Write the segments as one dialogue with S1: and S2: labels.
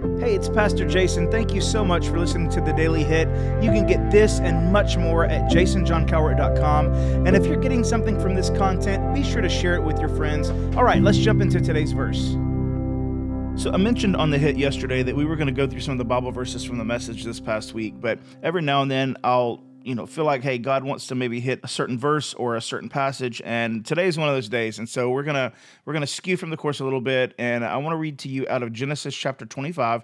S1: Hey, it's Pastor Jason. Thank you so much for listening to the Daily Hit. You can get this and much more at jasonjohncowart.com. And if you're getting something from this content, be sure to share it with your friends. All right, let's jump into today's verse. So, I mentioned on the hit yesterday that we were going to go through some of the Bible verses from the message this past week, but every now and then I'll you know feel like hey god wants to maybe hit a certain verse or a certain passage and today is one of those days and so we're gonna we're gonna skew from the course a little bit and i want to read to you out of genesis chapter 25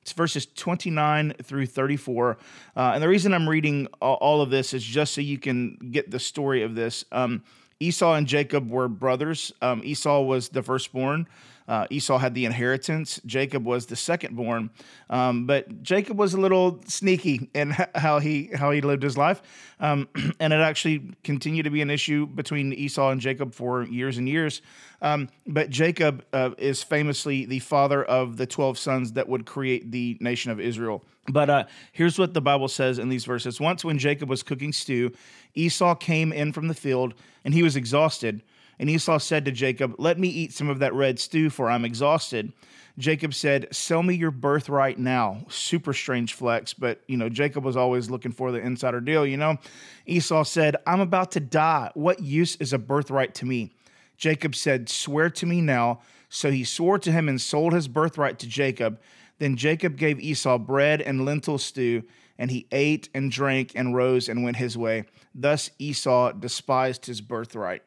S1: it's verses 29 through 34 uh, and the reason i'm reading all, of this is just so you can get the story of this. Um, esau and jacob were brothers. Um, esau was the firstborn uh, Esau had the inheritance. Jacob was the secondborn, um, but Jacob was a little sneaky in how he how he lived his life, um, and it actually continued to be an issue between Esau and Jacob for years and years. Um, but Jacob uh, is famously the father of the twelve sons that would create the nation of Israel. But uh, here's what the Bible says in these verses: Once, when Jacob was cooking stew, Esau came in from the field, and he was exhausted. And Esau said to Jacob, Let me eat some of that red stew, for I'm exhausted. Jacob said, Sell me your birthright now. Super strange flex, but you know, Jacob was always looking for the insider deal, you know? Esau said, I'm about to die. What use is a birthright to me? Jacob said, Swear to me now. So he swore to him and sold his birthright to Jacob. Then Jacob gave Esau bread and lentil stew, and he ate and drank and rose and went his way. Thus Esau despised his birthright.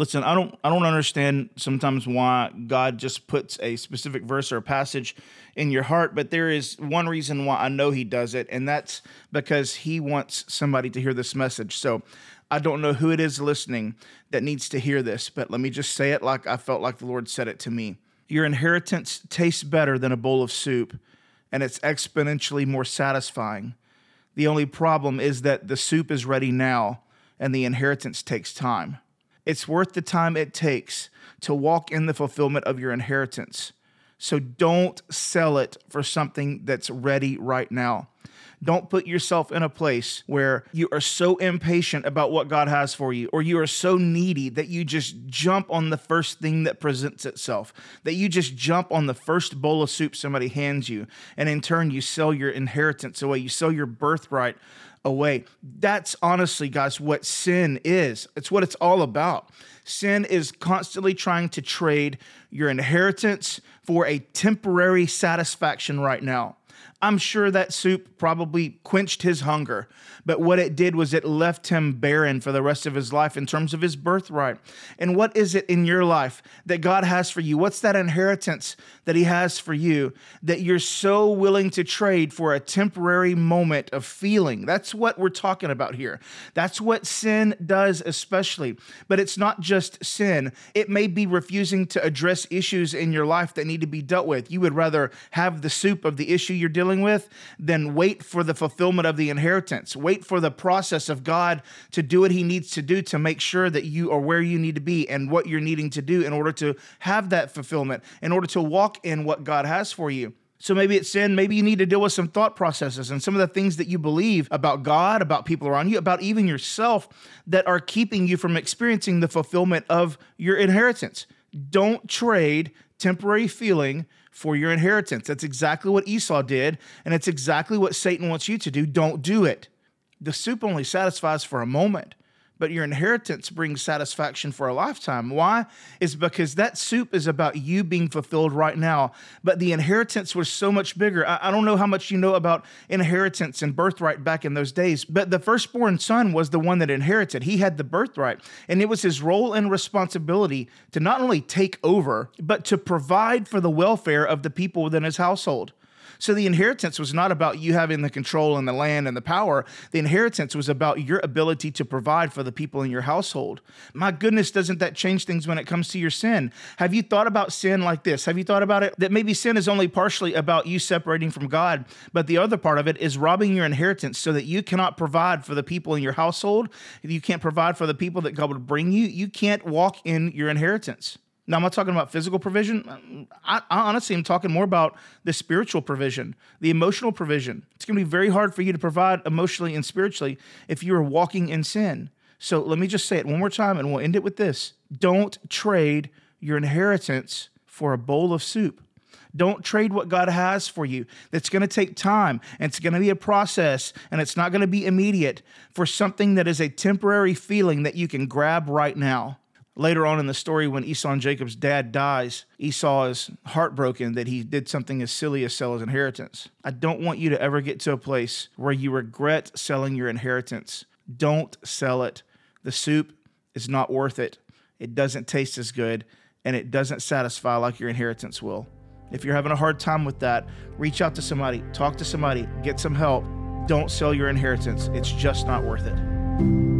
S1: Listen, I don't I don't understand sometimes why God just puts a specific verse or a passage in your heart, but there is one reason why I know he does it, and that's because he wants somebody to hear this message. So, I don't know who it is listening that needs to hear this, but let me just say it like I felt like the Lord said it to me. Your inheritance tastes better than a bowl of soup, and it's exponentially more satisfying. The only problem is that the soup is ready now, and the inheritance takes time. It's worth the time it takes to walk in the fulfillment of your inheritance. So don't sell it for something that's ready right now. Don't put yourself in a place where you are so impatient about what God has for you, or you are so needy that you just jump on the first thing that presents itself, that you just jump on the first bowl of soup somebody hands you, and in turn, you sell your inheritance away, you sell your birthright away. That's honestly, guys, what sin is. It's what it's all about. Sin is constantly trying to trade your inheritance for a temporary satisfaction right now. I'm sure that soup probably quenched his hunger, but what it did was it left him barren for the rest of his life in terms of his birthright. And what is it in your life that God has for you? What's that inheritance that He has for you that you're so willing to trade for a temporary moment of feeling? That's what we're talking about here. That's what sin does, especially. But it's not just sin, it may be refusing to address issues in your life that need to be dealt with. You would rather have the soup of the issue you're dealing with, then wait for the fulfillment of the inheritance. Wait for the process of God to do what He needs to do to make sure that you are where you need to be and what you're needing to do in order to have that fulfillment, in order to walk in what God has for you. So maybe it's sin. Maybe you need to deal with some thought processes and some of the things that you believe about God, about people around you, about even yourself that are keeping you from experiencing the fulfillment of your inheritance. Don't trade temporary feeling for your inheritance. That's exactly what Esau did, and it's exactly what Satan wants you to do. Don't do it. The soup only satisfies for a moment but your inheritance brings satisfaction for a lifetime. Why? Is because that soup is about you being fulfilled right now, but the inheritance was so much bigger. I, I, don't know how much you know about inheritance and birthright back in those days, but the firstborn son was the one that inherited. He had the birthright, and it was his role and responsibility to not only take over, but to provide for the welfare of the people within his household. So the inheritance was not about you having the control and the land and the power. The inheritance was about your ability to provide for the people in your household. My goodness, doesn't that change things when it comes to your sin? Have you thought about sin like this? Have you thought about it that maybe sin is only partially about you separating from God, but the other part of it is robbing your inheritance so that you cannot provide for the people in your household? You can't provide for the people that God would bring you. You can't walk in your inheritance. Now, I'm not talking about physical provision. I, I honestly am talking more about the spiritual provision, the emotional provision. It's going to be very hard for you to provide emotionally and spiritually if you are walking in sin. So let me just say it one more time and we'll end it with this. Don't trade your inheritance for a bowl of soup. Don't trade what God has for you. That's going to take time and it's going to be a process and it's not going to be immediate for something that is a temporary feeling that you can grab right now. Later on in the story, when Esau and Jacob's dad dies, Esau is heartbroken that he did something as silly as sell his inheritance. I don't want you to ever get to a place where you regret selling your inheritance. Don't sell it. The soup is not worth it. It doesn't taste as good and it doesn't satisfy like your inheritance will. If you're having a hard time with that, reach out to somebody, talk to somebody, get some help. Don't sell your inheritance. It's just not worth it.